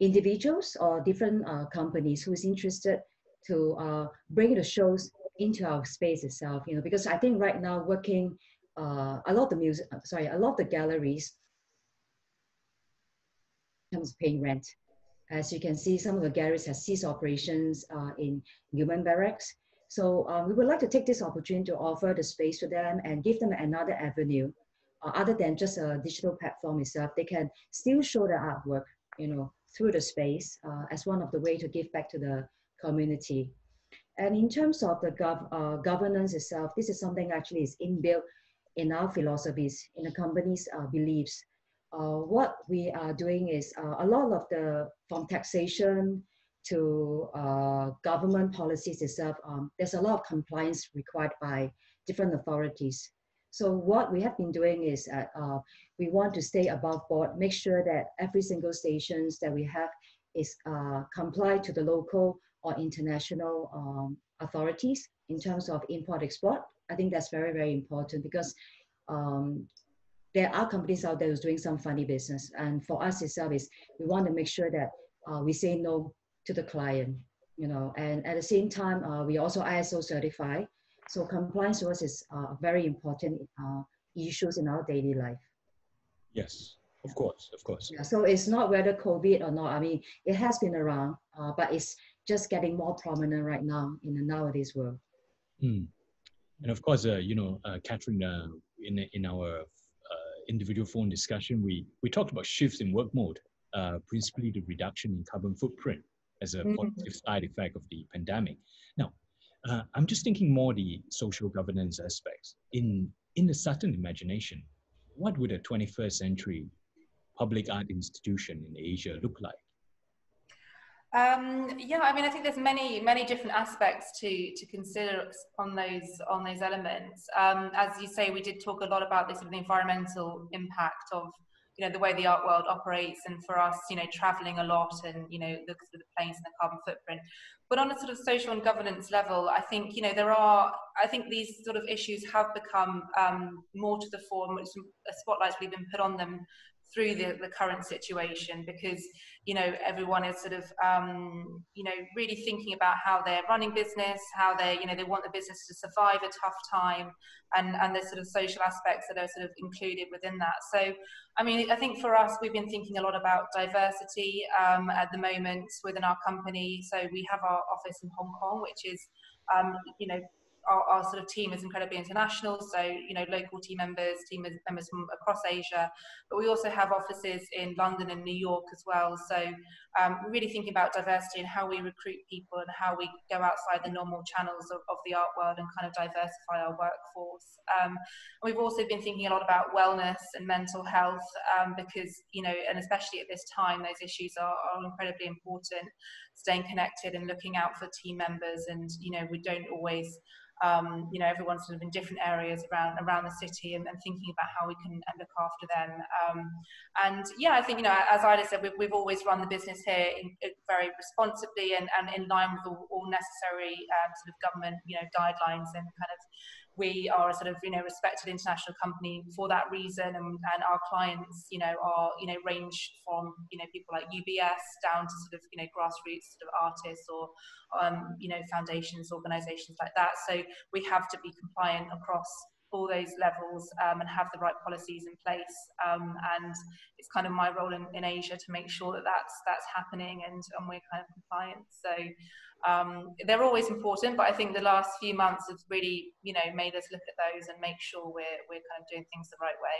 individuals or different uh, companies who's interested to uh, bring the shows into our space itself, you know, because I think right now working uh, a lot of the music, uh, sorry, a lot of the galleries comes paying rent. As you can see, some of the galleries have ceased operations uh, in Gillman Barracks. So uh, we would like to take this opportunity to offer the space to them and give them another avenue, uh, other than just a digital platform itself. They can still show their artwork, you know, through the space uh, as one of the way to give back to the community. And in terms of the gov, uh, governance itself, this is something actually is inbuilt in our philosophies, in the company's uh, beliefs. Uh, what we are doing is uh, a lot of the, from taxation to uh, government policies itself, um, there's a lot of compliance required by different authorities. So what we have been doing is uh, we want to stay above board, make sure that every single stations that we have is uh, comply to the local or international um, authorities in terms of import export. I think that's very, very important because um, there are companies out there who's doing some funny business. And for us itself is we want to make sure that uh, we say no to the client, you know, and at the same time, uh, we also ISO certified. So compliance to us is uh, very important uh, issues in our daily life. Yes, of course, of course. Yeah, so it's not whether COVID or not. I mean, it has been around, uh, but it's just getting more prominent right now in the nowadays world. Mm. And of course, uh, you know, uh, Catherine, uh, in in our uh, individual phone discussion, we we talked about shifts in work mode, uh, principally the reduction in carbon footprint as a mm-hmm. positive side effect of the pandemic. Uh, I'm just thinking more the social governance aspects. In in the Sutton imagination, what would a 21st century public art institution in Asia look like? Um, yeah, I mean, I think there's many, many different aspects to to consider on those on those elements. Um, as you say, we did talk a lot about this sort of the environmental impact of you know the way the art world operates and for us you know traveling a lot and you know the the planes and the carbon footprint. But on a sort of social and governance level i think you know there are i think these sort of issues have become um, more to the fore and a spotlight's really been put on them through the, the current situation because you know everyone is sort of um, you know really thinking about how they're running business how they you know they want the business to survive a tough time and and the sort of social aspects that are sort of included within that. So i mean i think for us we've been thinking a lot about diversity um, at the moment within our company. So we have our office in hong kong which is um, you know our, our, sort of team is incredibly international. So, you know, local team members, team members from across Asia, but we also have offices in London and New York as well. So, um, really thinking about diversity and how we recruit people and how we go outside the normal channels of, of the art world and kind of diversify our workforce. Um, we've also been thinking a lot about wellness and mental health um, because, you know, and especially at this time, those issues are, are incredibly important. Staying connected and looking out for team members, and you know, we don't always um, you know, everyone's sort of in different areas around around the city and, and thinking about how we can look after them. Um, and yeah, I think, you know, as Ida said, we've, we've always run the business here in, in very responsibly and, and in line with all, all necessary um, sort of government, you know, guidelines and kind of we are a sort of you know respected international company for that reason and, and our clients you know are you know range from you know people like UBS down to sort of you know grassroots sort of artists or um, you know foundations organizations like that. So we have to be compliant across all those levels um, and have the right policies in place. Um, and it's kind of my role in, in Asia to make sure that that's that's happening and, and we're kind of compliant. So um, they're always important, but I think the last few months have really, you know, made us look at those and make sure we're we're kind of doing things the right way.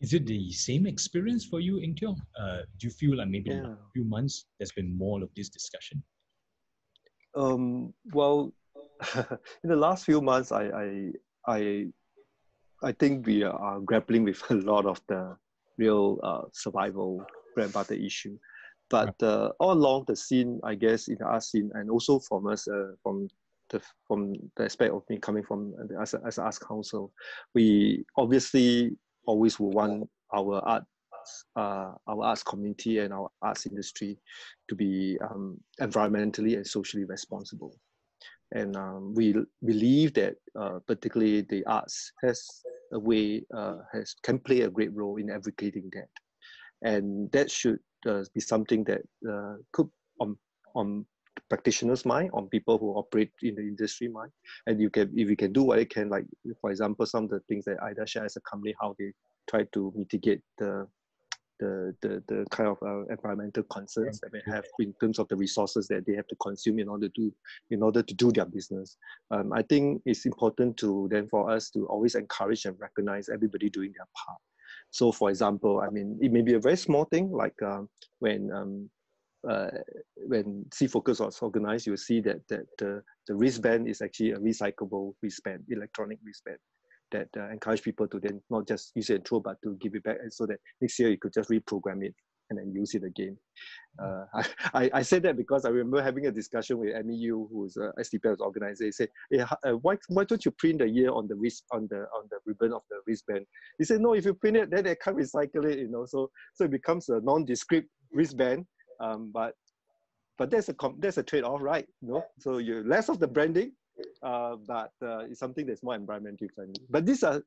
Is it the same experience for you, Eng Uh, do you feel like maybe yeah. in a few months there's been more of this discussion? Um, well, in the last few months, I, I, I, I think we are grappling with a lot of the real uh, survival bread butter issue. But uh, all along the scene, I guess, in the art scene, and also from us, uh, from the from the aspect of me coming from uh, as a, as an arts council, we obviously always will want our art, uh, our arts community and our arts industry to be um, environmentally and socially responsible. And um, we believe that uh, particularly the arts has a way uh, has can play a great role in advocating that, and that should uh, be something that uh, could on on practitioners' mind, on people who operate in the industry mind, and you can if you can do what you can, like for example, some of the things that Ida share as a company, how they try to mitigate the the the, the kind of uh, environmental concerns that they have in terms of the resources that they have to consume in order to in order to do their business. Um, I think it's important to then for us to always encourage and recognize everybody doing their part. So for example, I mean, it may be a very small thing like um, when um, uh, when SEA Focus was organized, you'll see that, that uh, the wristband is actually a recyclable wristband, electronic wristband that uh, encourage people to then not just use it and throw, but to give it back, and so that next year you could just reprogram it and then use it again. Uh, I, I said that because I remember having a discussion with Emi Eu, who's a STPI's organizer. He said, hey, uh, why, why don't you print the year on the wrist on the on the ribbon of the wristband? He said, no, if you print it, then they can't recycle it, you know. So so it becomes a non-descript wristband. Um, but but there's a there's a trade-off, right? You know, so you less of the branding, uh, but uh, it's something that's more environmentally friendly. But these are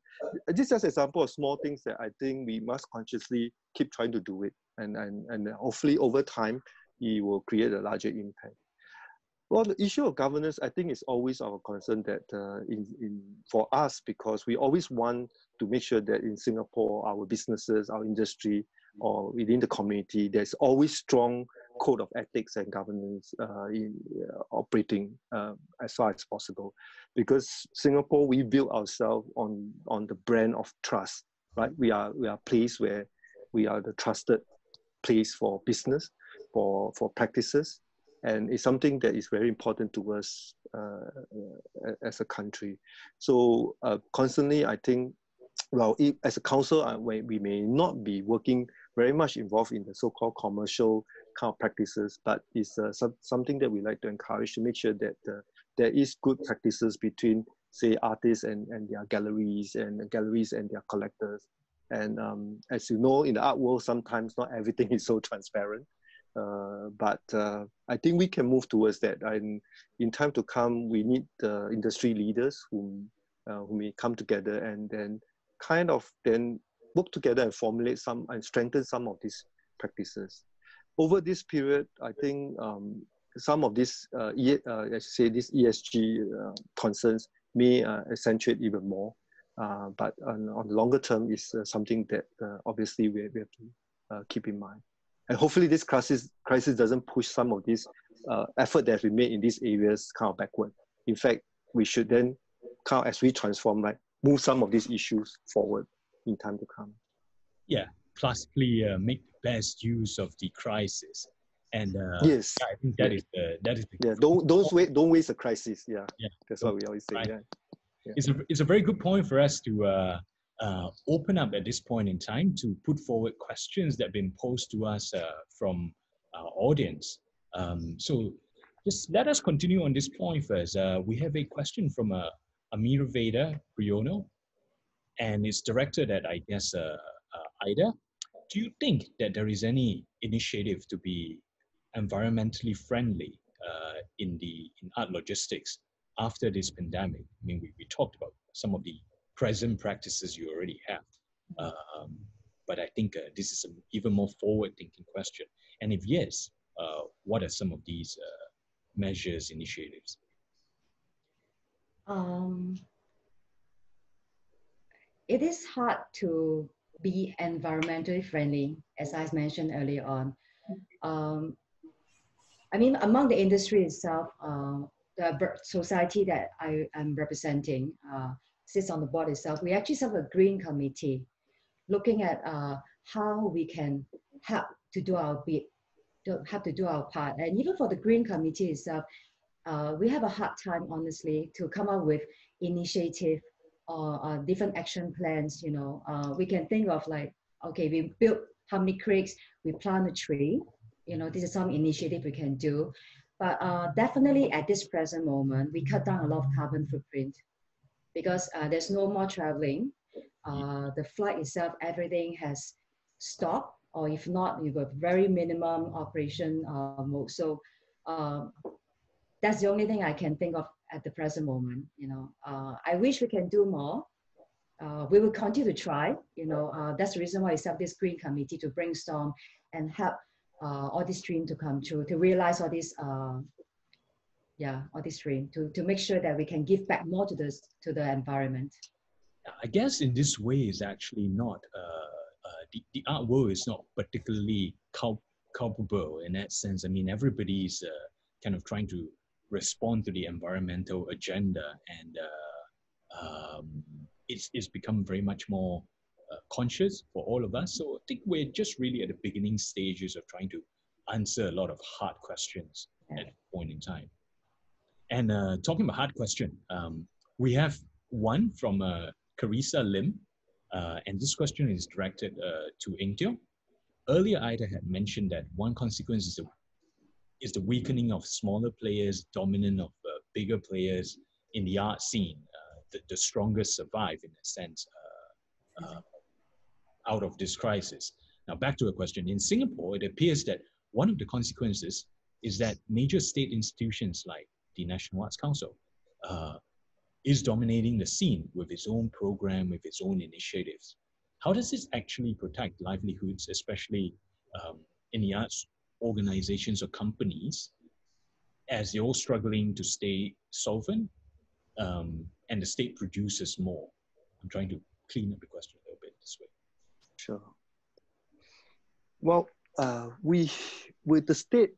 is an example of small things that I think we must consciously keep trying to do it, and and and hopefully over time it will create a larger impact. Well, the issue of governance, I think, is always our concern that uh, in, in for us because we always want to make sure that in Singapore, our businesses, our industry, or within the community, there's always strong code of ethics and governance uh, in, uh, operating uh, as far as possible. Because Singapore, we build ourselves on, on the brand of trust, right? We are, we are a place where we are the trusted place for business, for, for practices, and it's something that is very important to us uh, as a country. So uh, constantly, I think, well, if, as a council, we may not be working very much involved in the so-called commercial kind of practices, but it's uh, some, something that we like to encourage to make sure that uh, there is good practices between, say, artists and, and their galleries and galleries and their collectors. And um, as you know, in the art world, sometimes not everything is so transparent. Uh, but uh, I think we can move towards that. And in time to come, we need the industry leaders who, uh, who may come together and then kind of then work together and formulate some and strengthen some of these practices over this period, I think um, some of these, uh, e, uh, let's say, these ESG uh, concerns may uh, accentuate even more. Uh, but on, on, the longer term, is uh, something that obviously we, we, have to keep in mind. And hopefully, this crisis crisis doesn't push some of these effort that we made in these areas kind of backward. In fact, we should then, kind of as we transform, like move some of these issues forward in time to come. Yeah, classically uh, make best use of the crisis. And uh, yes, yeah, I think that is the that is the yeah. Don't don't wait don't waste a crisis. Yeah, yeah. That's what we always say. Right. Yeah. yeah. It's a it's a very good point for us to uh, uh, open up at this point in time to put forward questions that have been posed to us uh, from our audience. Um, so just let us continue on this point first. Uh, we have a question from uh, Amir Veda Priono, and it's directed at, I guess, uh, Ida do you think that there is any initiative to be environmentally friendly uh, in the in art logistics after this pandemic? I mean, we, we talked about some of the present practices you already have, um, but I think uh, this is an even more forward-thinking question. And if yes, uh, what are some of these uh, measures, initiatives? Um, it is hard to be environmentally friendly, as I mentioned earlier on. Um, I mean, among the industry itself, uh, the society that I am representing uh, sits on the board itself. We actually have a green committee looking at uh, how we can help to do our bit, have to do our part. And even for the green committee itself, uh, we have a hard time, honestly, to come up with initiative or uh, different action plans, you know, uh, we can think of like, okay, we built how many creeks, we plant a tree, you know, this is some initiative we can do. But uh, definitely at this present moment, we cut down a lot of carbon footprint because uh, there's no more traveling. Uh, the flight itself, everything has stopped, or if not, have got very minimum operation uh, mode. So that's the only thing I can think of at the present moment. You know, uh, I wish we can do more. Uh, we will continue to try. You know, uh, that's the reason why we set this green committee to brainstorm and help uh, all this dream to come true, to realize all this, uh, yeah, all this dream, to, to make sure that we can give back more to this to the environment. I guess in this way is actually not uh, the, the art world is not particularly culp- culpable in that sense. I mean, everybody's kind of trying to respond to the environmental agenda and uh, um, it's, it's become very much more uh, conscious for all of us. So I think we're just really at the beginning stages of trying to answer a lot of hard questions at a point in time. And uh, talking about hard question, um, we have one from uh, Carissa Lim, uh, and this question is directed uh, to Eng Earlier, Ida had mentioned that one consequence is the, is the weakening of smaller players, dominant of uh, bigger players in the art scene. Uh, the, the strongest survive, in a sense, out of this crisis. Now, back to a question. In Singapore, it appears that one of the consequences is that major state institutions like the National Arts Council uh, is dominating the scene with its own program, with its own initiatives. How does this actually protect livelihoods, especially um, in the arts organizations or companies, as they're all struggling to stay solvent um, and the state produces more? I'm trying to clean up the question a little bit this way. Sure. Well, uh, we with the state,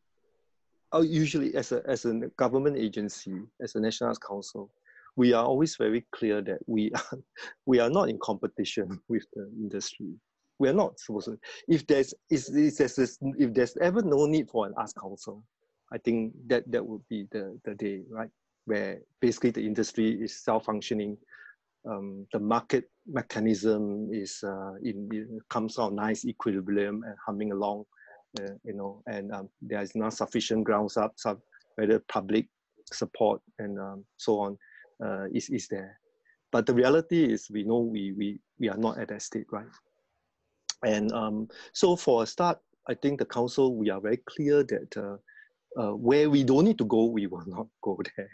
uh, usually as a as a government agency, as a National Arts Council, we are always very clear that we are we are not in competition with the industry. We are not supposed to. If there's is there's if there's ever no need for an arts council, I think that that would be the the day, right? Where basically the industry is self-functioning, um, the market mechanism is uh, in, comes out nice equilibrium and humming along, uh, you know, and um, there is not sufficient grounds up, sub, whether public support and um, so on uh, is, is there. But the reality is we know we, we, we are not at that state, right? And um, so for a start, I think the council, we are very clear that uh, uh, where we don't need to go, we will not go there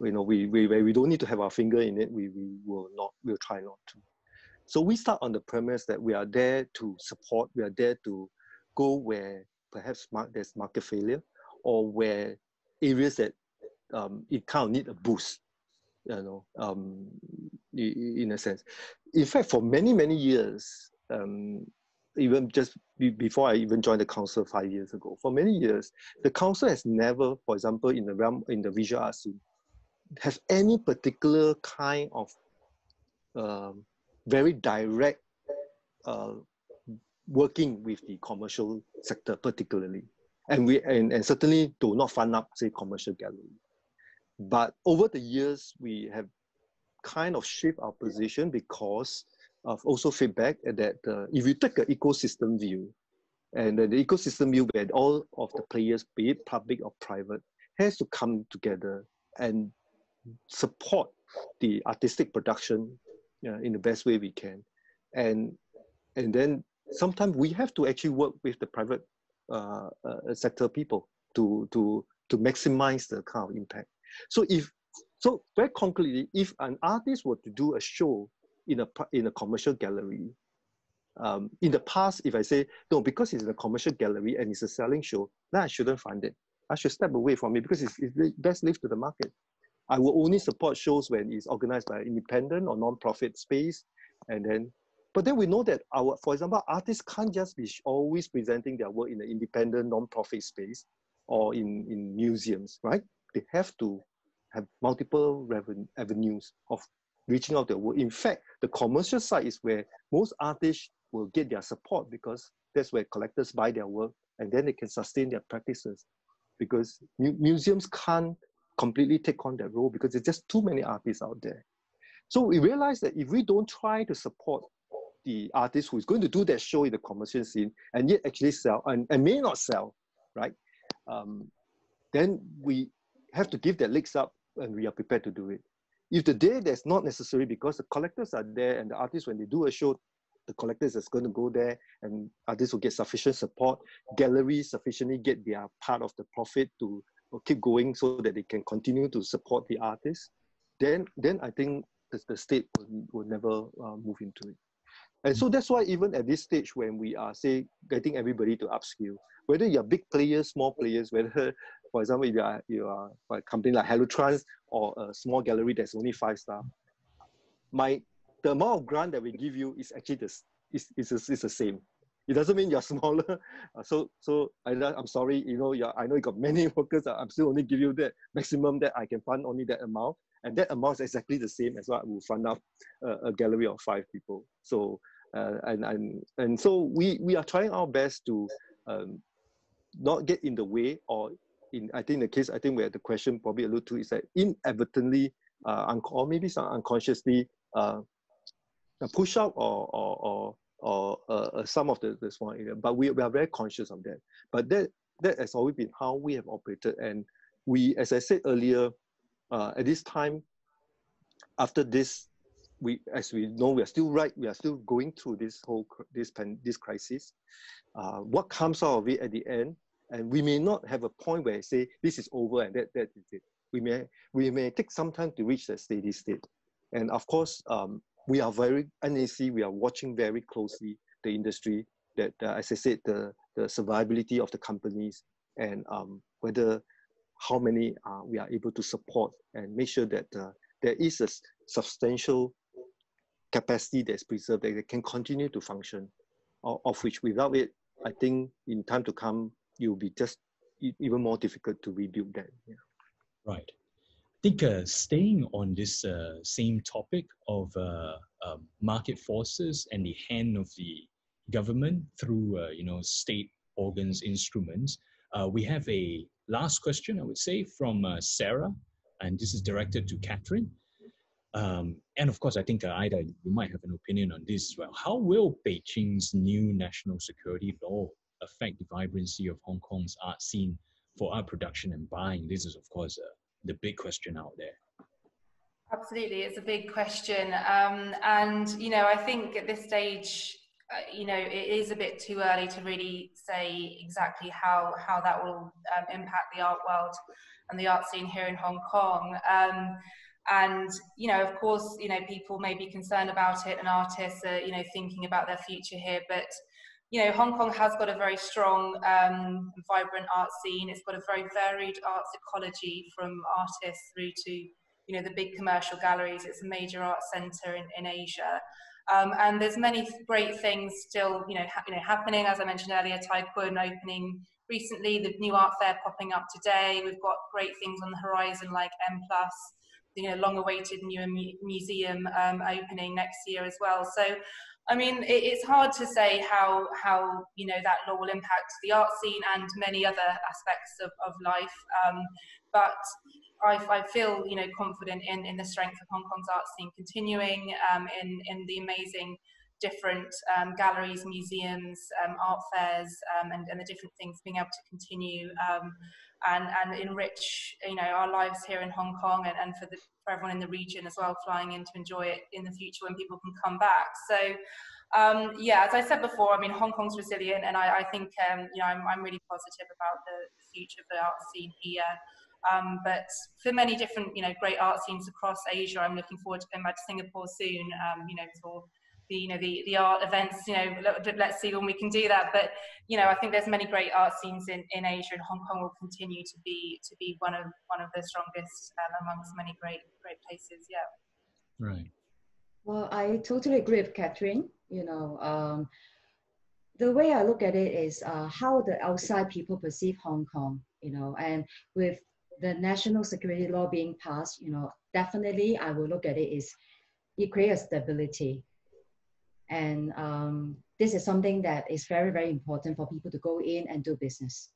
you know, we, we, we don't need to have our finger in it, we, we will not, we'll try not to. So we start on the premise that we are there to support, we are there to go where perhaps there's market failure or where areas that um, it kind of need a boost, you know, um, in a sense. In fact, for many, many years, um, even just be, before I even joined the council five years ago, for many years, the council has never, for example, in the realm, in the visual arts scene, have any particular kind of um, very direct uh, working with the commercial sector particularly. And we and, and certainly do not fund up say commercial gallery. But over the years we have kind of shift our position because of also feedback that uh, if you take an ecosystem view and the ecosystem view where all of the players be it public or private has to come together and support the artistic production uh, in the best way we can. And and then sometimes we have to actually work with the private uh, uh, sector people to to to maximize the kind of impact. So if so very concretely if an artist were to do a show in a in a commercial gallery um, in the past if i say no because it's in a commercial gallery and it's a selling show then i shouldn't fund it i should step away from it because it's, it's best left to the market I will only support shows when it's organized by independent or non-profit space. And then, but then we know that our, for example, artists can't just be always presenting their work in an independent non-profit space or in, in museums, right? They have to have multiple revenue, avenues of reaching out their work. In fact, the commercial side is where most artists will get their support because that's where collectors buy their work and then they can sustain their practices because mu museums can't completely take on that role because there's just too many artists out there. So we realize that if we don't try to support the artist who is going to do that show in the commercial scene and yet actually sell and, and may not sell, right? Um, then we have to give that legs up and we are prepared to do it. If the day that's not necessary because the collectors are there and the artists, when they do a show, the collectors is going to go there and artists will get sufficient support, galleries sufficiently get their part of the profit to keep going so that they can continue to support the artists, then then I think the, the state will, will never uh, move into it. And so that's why even at this stage when we are say getting everybody to upskill, whether you're big players, small players, whether for example if you are you are a company like Helutrans or a small gallery that's only five star, my the amount of grant that we give you is actually the is, is, is the same. It doesn't mean you're smaller. Uh, so so I, I'm sorry, you know, you're, I know you got many workers. I'm still only give you that maximum that I can fund only that amount. And that amount is exactly the same as what will fund up uh, a gallery of five people. So uh, and, and and so we we are trying our best to um, not get in the way or in I think the case I think we where the question probably allude to is that inadvertently uh, un- or maybe some unconsciously uh, push out or or or, or uh, some of the, the small area. But we, we are very conscious of that. But that that has always been how we have operated. And we, as I said earlier, uh, at this time, after this, we, as we know, we are still right. We are still going through this whole this pen, this crisis. Uh, what comes out of it at the end, and we may not have a point where I say this is over and that that is it. We may we may take some time to reach that steady state, and of course, um, we are very NAC. We are watching very closely the industry. That uh, as I said, the the survivability of the companies and um, whether how many uh, we are able to support and make sure that uh, there is a substantial capacity that's preserved that can continue to function, of, which without it, I think in time to come, will be just even more difficult to rebuild that. Yeah. Right. I think uh, staying on this uh, same topic of uh, um, market forces and the hand of the government through uh, you know state organs instruments. Uh, we have a last question, I would say, from uh, Sarah, and this is directed to Catherine. Um, and of course, I think uh, Ida, you might have an opinion on this as well. How will Beijing's new national security law affect the vibrancy of Hong Kong's art scene for art production and buying? This is, of course, uh, the big question out there. Absolutely, it's a big question, um, and you know, I think at this stage, uh, you know, it is a bit too early to really say exactly how how that will um, impact the art world and the art scene here in Hong Kong. Um, and you know, of course, you know, people may be concerned about it, and artists are you know thinking about their future here, but you know, Hong Kong has got a very strong, um, vibrant art scene. It's got a very varied arts ecology from artists through to, you know, the big commercial galleries. It's a major art centre in, in Asia. Um, and there's many great things still, you know, you know, happening. As I mentioned earlier, Tai Kwun opening recently, the new art fair popping up today. We've got great things on the horizon like M you know, long-awaited new mu- museum um, opening next year as well. So, I mean, it, it's hard to say how how you know that law will impact the art scene and many other aspects of, of life. Um, but I, I, feel you know confident in, in the strength of Hong Kong's art scene continuing um, in in the amazing different um, galleries, museums, um, art fairs, um, and, and the different things being able to continue um, and and enrich you know our lives here in Hong Kong and, and for the for everyone in the region as well, flying in to enjoy it in the future when people can come back. So. Um, yeah, as I said before, I mean Hong Kong's resilient, and I, I think um, you know I'm, I'm really positive about the, the future of the art scene here. Um, but for many different, you know, great art scenes across Asia, I'm looking forward to coming back to Singapore soon. Um, you know, for the you know the the art events. You know, let, us see when we can do that. But you know, I think there's many great art scenes in, in Asia, and Hong Kong will continue to be to be one of one of the strongest um, amongst many great great places. Yeah. Right. Well, I totally agree with Catherine. You know, um, the way I look at it is uh, how the outside people perceive Hong Kong. You know, and with the national security law being passed, you know, definitely I will look at it is it creates stability. And um, this is something that is very, very important for people to go in and do business.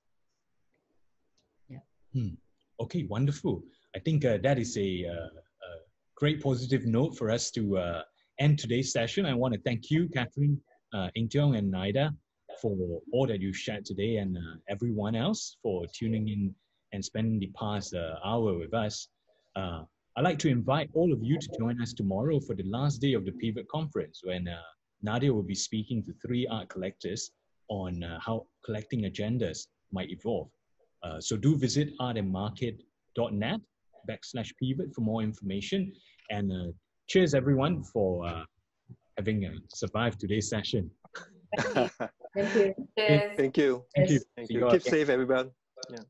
Yeah. Hmm. Okay, wonderful. I think uh, that is a, uh, a, great positive note for us to uh, end today's session. I want to thank you, Catherine, uh, and Ida for all that you shared today and uh, everyone else for tuning in and spending the past uh, hour with us. Uh, I'd like to invite all of you to join us tomorrow for the last day of the Pivot Conference when Nadia will be speaking to three art collectors on uh, how collecting agendas might evolve. Uh, so do visit artandmarket.net backslash pivot for more information. And uh, cheers everyone for having survived today's session. Thank you. Thank you. Thank you. Thank you. Keep safe, everyone. Yeah.